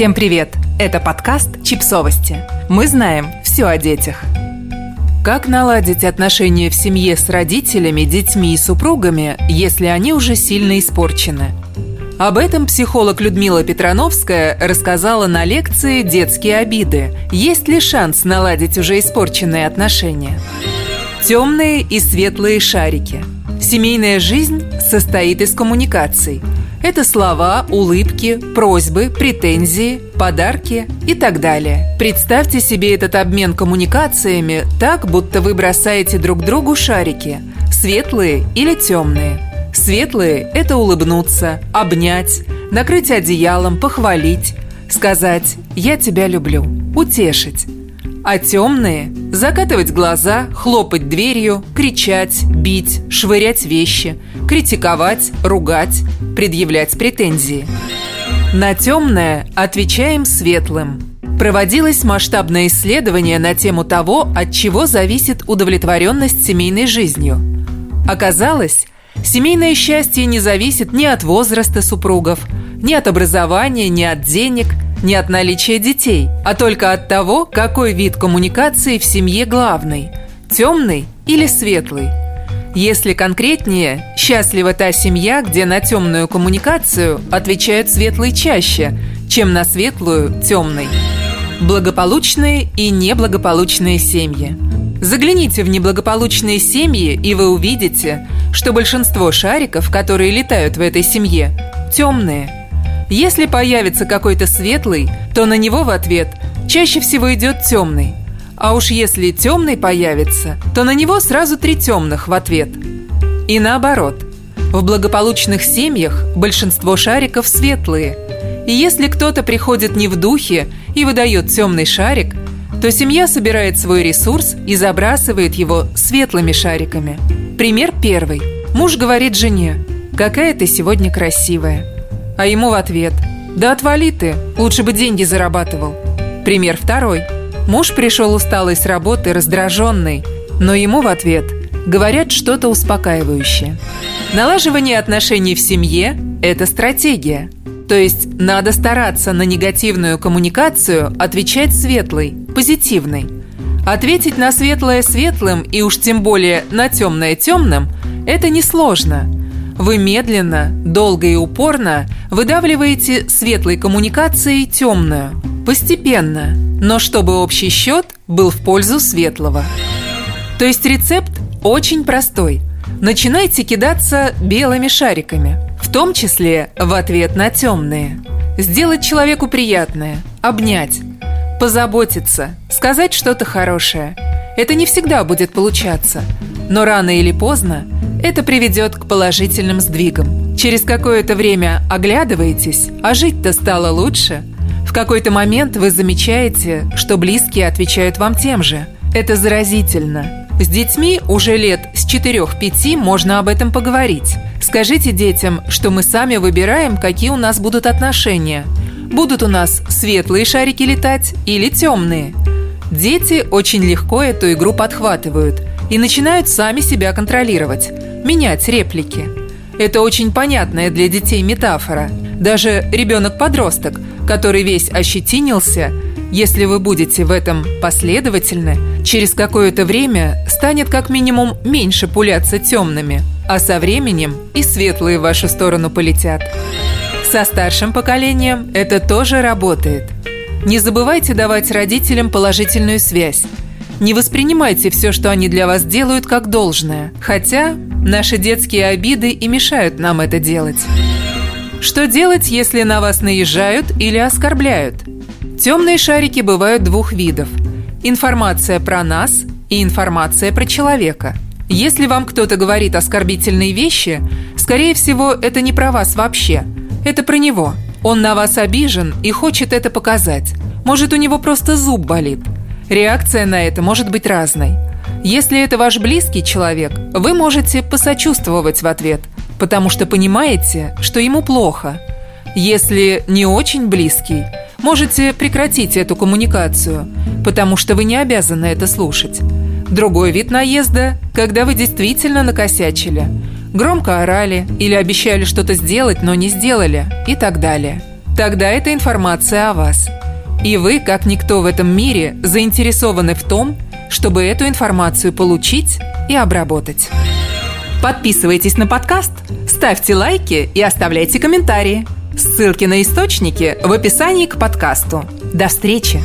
Всем привет! Это подкаст «Чипсовости». Мы знаем все о детях. Как наладить отношения в семье с родителями, детьми и супругами, если они уже сильно испорчены? Об этом психолог Людмила Петрановская рассказала на лекции «Детские обиды». Есть ли шанс наладить уже испорченные отношения? Темные и светлые шарики. Семейная жизнь состоит из коммуникаций – это слова, улыбки, просьбы, претензии, подарки и так далее. Представьте себе этот обмен коммуникациями так, будто вы бросаете друг другу шарики – светлые или темные. Светлые – это улыбнуться, обнять, накрыть одеялом, похвалить, сказать «я тебя люблю», утешить. А темные – закатывать глаза, хлопать дверью, кричать, бить, швырять вещи, критиковать, ругать, предъявлять претензии. На темное отвечаем светлым. Проводилось масштабное исследование на тему того, от чего зависит удовлетворенность семейной жизнью. Оказалось, семейное счастье не зависит ни от возраста супругов, ни от образования, ни от денег – не от наличия детей, а только от того, какой вид коммуникации в семье главный – темный или светлый. Если конкретнее, счастлива та семья, где на темную коммуникацию отвечают светлый чаще, чем на светлую – темный. Благополучные и неблагополучные семьи. Загляните в неблагополучные семьи, и вы увидите, что большинство шариков, которые летают в этой семье, темные – если появится какой-то светлый, то на него в ответ чаще всего идет темный. А уж если темный появится, то на него сразу три темных в ответ. И наоборот. В благополучных семьях большинство шариков светлые. И если кто-то приходит не в духе и выдает темный шарик, то семья собирает свой ресурс и забрасывает его светлыми шариками. Пример первый. Муж говорит жене, какая ты сегодня красивая а ему в ответ «Да отвали ты, лучше бы деньги зарабатывал». Пример второй. Муж пришел усталый с работы, раздраженный, но ему в ответ говорят что-то успокаивающее. Налаживание отношений в семье – это стратегия. То есть надо стараться на негативную коммуникацию отвечать светлой, позитивной. Ответить на светлое светлым и уж тем более на темное темным – это несложно – вы медленно, долго и упорно выдавливаете светлой коммуникацией темную. Постепенно, но чтобы общий счет был в пользу светлого. То есть рецепт очень простой. Начинайте кидаться белыми шариками, в том числе в ответ на темные. Сделать человеку приятное, обнять, позаботиться, сказать что-то хорошее. Это не всегда будет получаться, но рано или поздно это приведет к положительным сдвигам. Через какое-то время оглядываетесь, а жить-то стало лучше. В какой-то момент вы замечаете, что близкие отвечают вам тем же. Это заразительно. С детьми уже лет с 4-5 можно об этом поговорить. Скажите детям, что мы сами выбираем, какие у нас будут отношения. Будут у нас светлые шарики летать или темные. Дети очень легко эту игру подхватывают и начинают сами себя контролировать менять реплики. Это очень понятная для детей метафора. Даже ребенок-подросток, который весь ощетинился, если вы будете в этом последовательны, через какое-то время станет как минимум меньше пуляться темными, а со временем и светлые в вашу сторону полетят. Со старшим поколением это тоже работает. Не забывайте давать родителям положительную связь. Не воспринимайте все, что они для вас делают, как должное. Хотя наши детские обиды и мешают нам это делать. Что делать, если на вас наезжают или оскорбляют? Темные шарики бывают двух видов. Информация про нас и информация про человека. Если вам кто-то говорит оскорбительные вещи, скорее всего, это не про вас вообще. Это про него. Он на вас обижен и хочет это показать. Может, у него просто зуб болит. Реакция на это может быть разной. Если это ваш близкий человек, вы можете посочувствовать в ответ, потому что понимаете, что ему плохо. Если не очень близкий, можете прекратить эту коммуникацию, потому что вы не обязаны это слушать. Другой вид наезда, когда вы действительно накосячили, громко орали или обещали что-то сделать, но не сделали и так далее – тогда эта информация о вас. И вы, как никто в этом мире, заинтересованы в том, чтобы эту информацию получить и обработать. Подписывайтесь на подкаст, ставьте лайки и оставляйте комментарии. Ссылки на источники в описании к подкасту. До встречи!